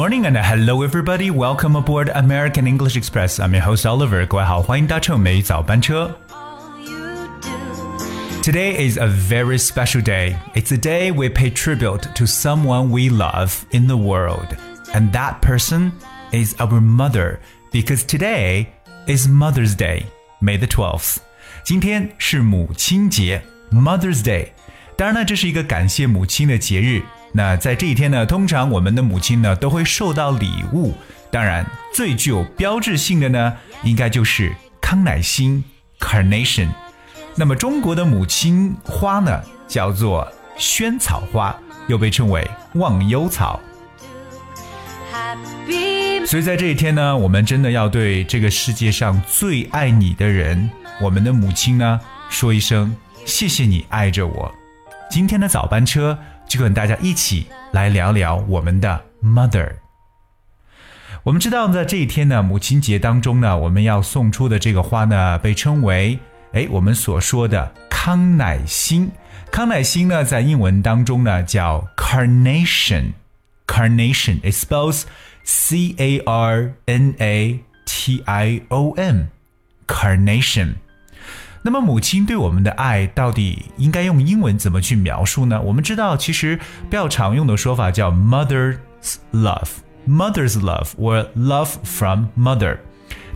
Good morning and hello everybody. Welcome aboard American English Express. I'm your host Oliver. 各位好，欢迎搭乘美语早班车。Today is a very special day. It's a day we pay tribute to someone we love in the world. And that person is our mother because today is Mother's Day, May the 12th. 今天是母亲节，Mother's Day。当然呢，这是一个感谢母亲的节日。 那在这一天呢，通常我们的母亲呢都会收到礼物。当然，最具有标志性的呢，应该就是康乃馨 （Carnation）。那么中国的母亲花呢，叫做萱草花，又被称为忘忧草。所以在这一天呢，我们真的要对这个世界上最爱你的人，我们的母亲呢，说一声谢谢你爱着我。今天的早班车。就跟大家一起来聊聊我们的 mother。我们知道，在这一天呢，母亲节当中呢，我们要送出的这个花呢，被称为哎，我们所说的康乃馨。康乃馨呢，在英文当中呢，叫 carnation。carnation it spells C A R N A T I O N carnation。那么母亲对我们的爱到底应该用英文怎么去描述呢？我们知道，其实比较常用的说法叫 mother's love，mother's love or love from mother。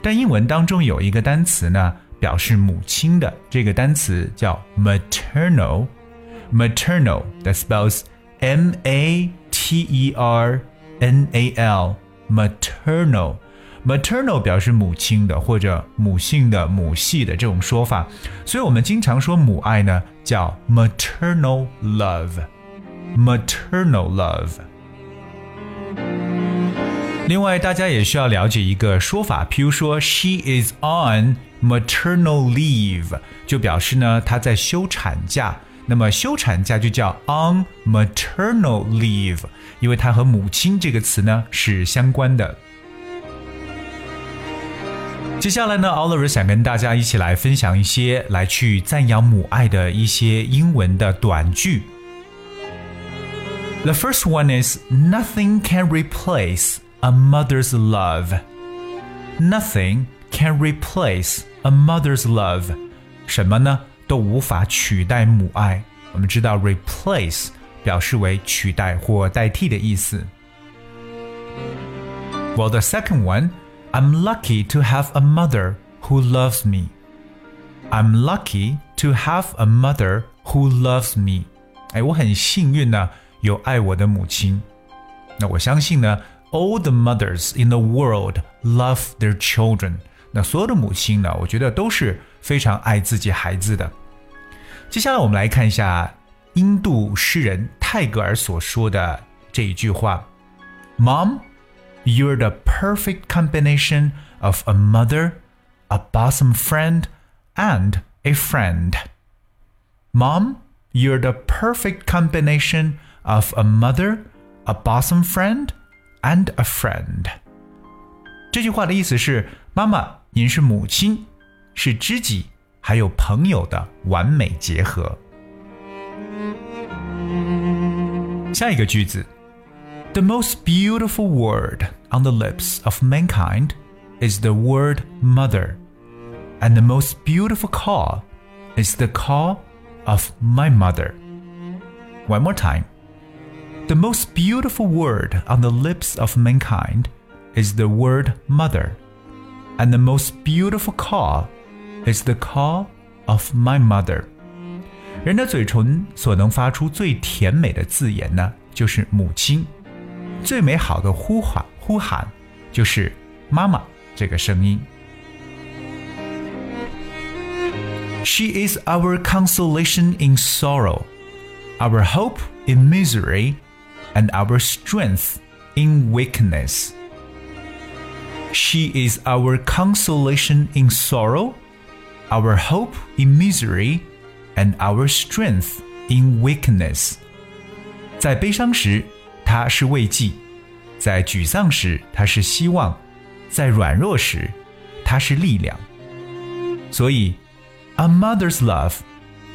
但英文当中有一个单词呢，表示母亲的，这个单词叫 maternal，maternal，that spells M A T E R N A L，maternal。Maternal 表示母亲的或者母性的母系的这种说法，所以我们经常说母爱呢叫 maternal love，maternal love。另外，大家也需要了解一个说法，譬如说 she is on maternal leave，就表示呢她在休产假。那么休产假就叫 on maternal leave，因为它和母亲这个词呢是相关的。接下来呢，Oliver 想跟大家一起来分享一些来去赞扬母爱的一些英文的短句。The first one is Nothing can replace a mother's love. Nothing can replace a mother's love. 什么呢？都无法取代母爱。我们知道 replace 表示为取代或代替的意思。Well, the second one. I'm lucky to have a mother who loves me. I'm lucky to have a mother who loves me. 哎，我很幸运呢，有爱我的母亲。那我相信呢，all the mothers in the world love their children。那所有的母亲呢，我觉得都是非常爱自己孩子的。接下来我们来看一下印度诗人泰戈尔所说的这一句话：“Mom。” You're the perfect combination of a mother, a bosom friend, and a friend. Mom, you're the perfect combination of a mother, a bosom friend, and a friend. 这句话的意思是：妈妈，您是母亲，是知己，还有朋友的完美结合。下一个句子。 the most beautiful word on the lips of mankind is the word mother, and the most beautiful call is the call of my mother. One more time. The most beautiful word on the lips of mankind is the word mother, and the most beautiful call is the call of my mother. 人的嘴唇所能发出最甜美的字眼呢，就是母亲。 最美好的呼喊呼喊，就是妈妈这个声音。She is our consolation in sorrow, our hope in misery, and our strength in weakness. She is our consolation in sorrow, our hope in misery, and our strength in weakness. 在悲伤时， 它是慰藉，在沮丧时它是希望，在软弱时它是力量。所以，a mother's love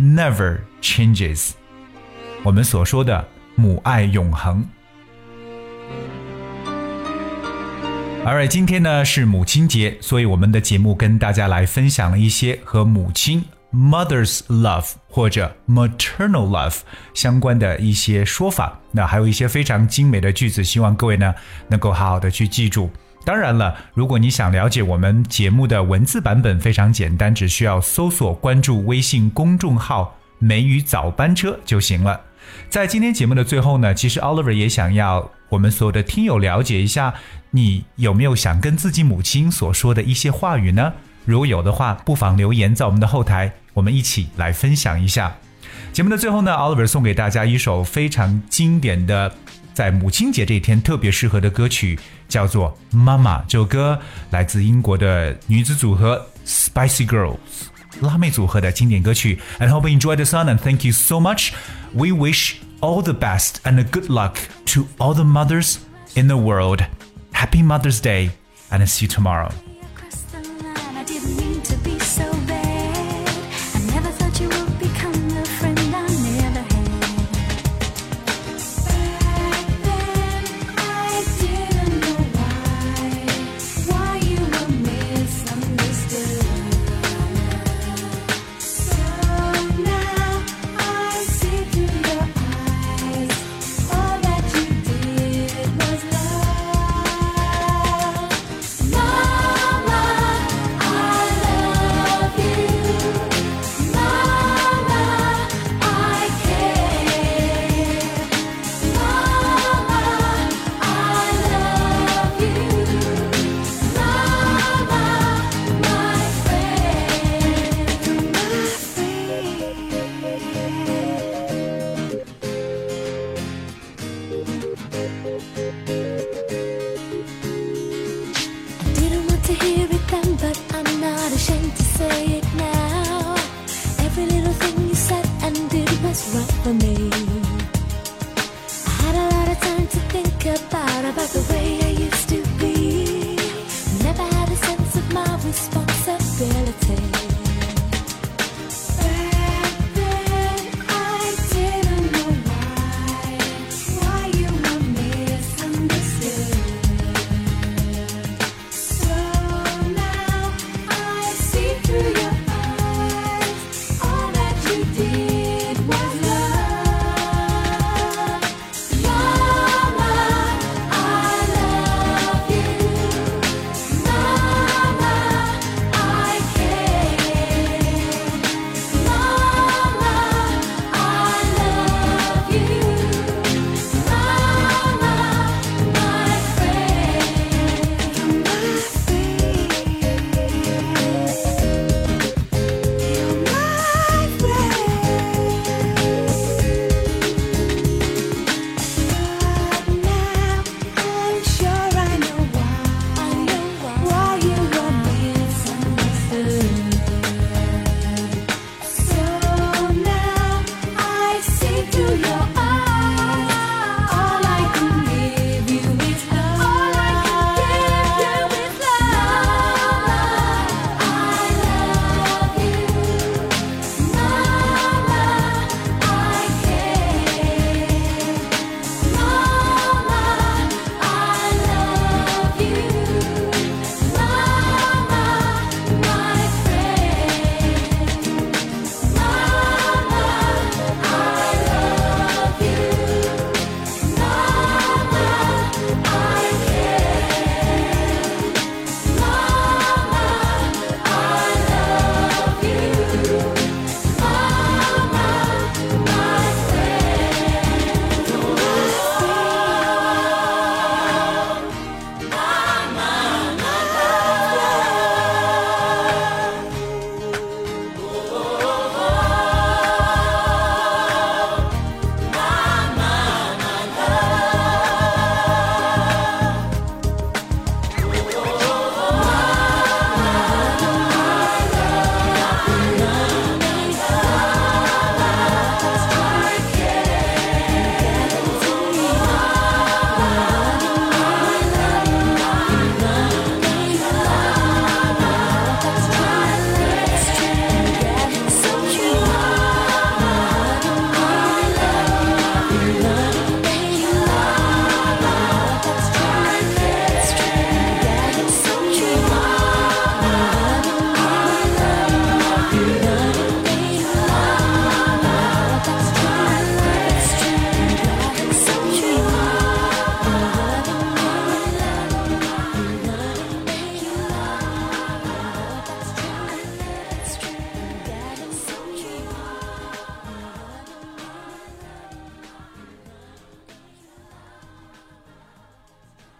never changes。我们所说的母爱永恒。Alright，今天呢是母亲节，所以我们的节目跟大家来分享了一些和母亲 mother's love 或者 maternal love 相关的一些说法。那还有一些非常精美的句子，希望各位呢能够好好的去记住。当然了，如果你想了解我们节目的文字版本，非常简单，只需要搜索关注微信公众号“美语早班车”就行了。在今天节目的最后呢，其实 Oliver 也想要我们所有的听友了解一下，你有没有想跟自己母亲所说的一些话语呢？如果有的话，不妨留言在我们的后台，我们一起来分享一下。节目的最后呢，Oliver 送给大家一首非常经典的，在母亲节这一天特别适合的歌曲，叫做《妈妈》。这首歌来自英国的女子组合 Spicy Girls。辣妹组合的经典歌曲。And hope you enjoy the song and thank you so much. We wish all the best and good luck to all the mothers in the world. Happy Mother's Day and see you tomorrow. give me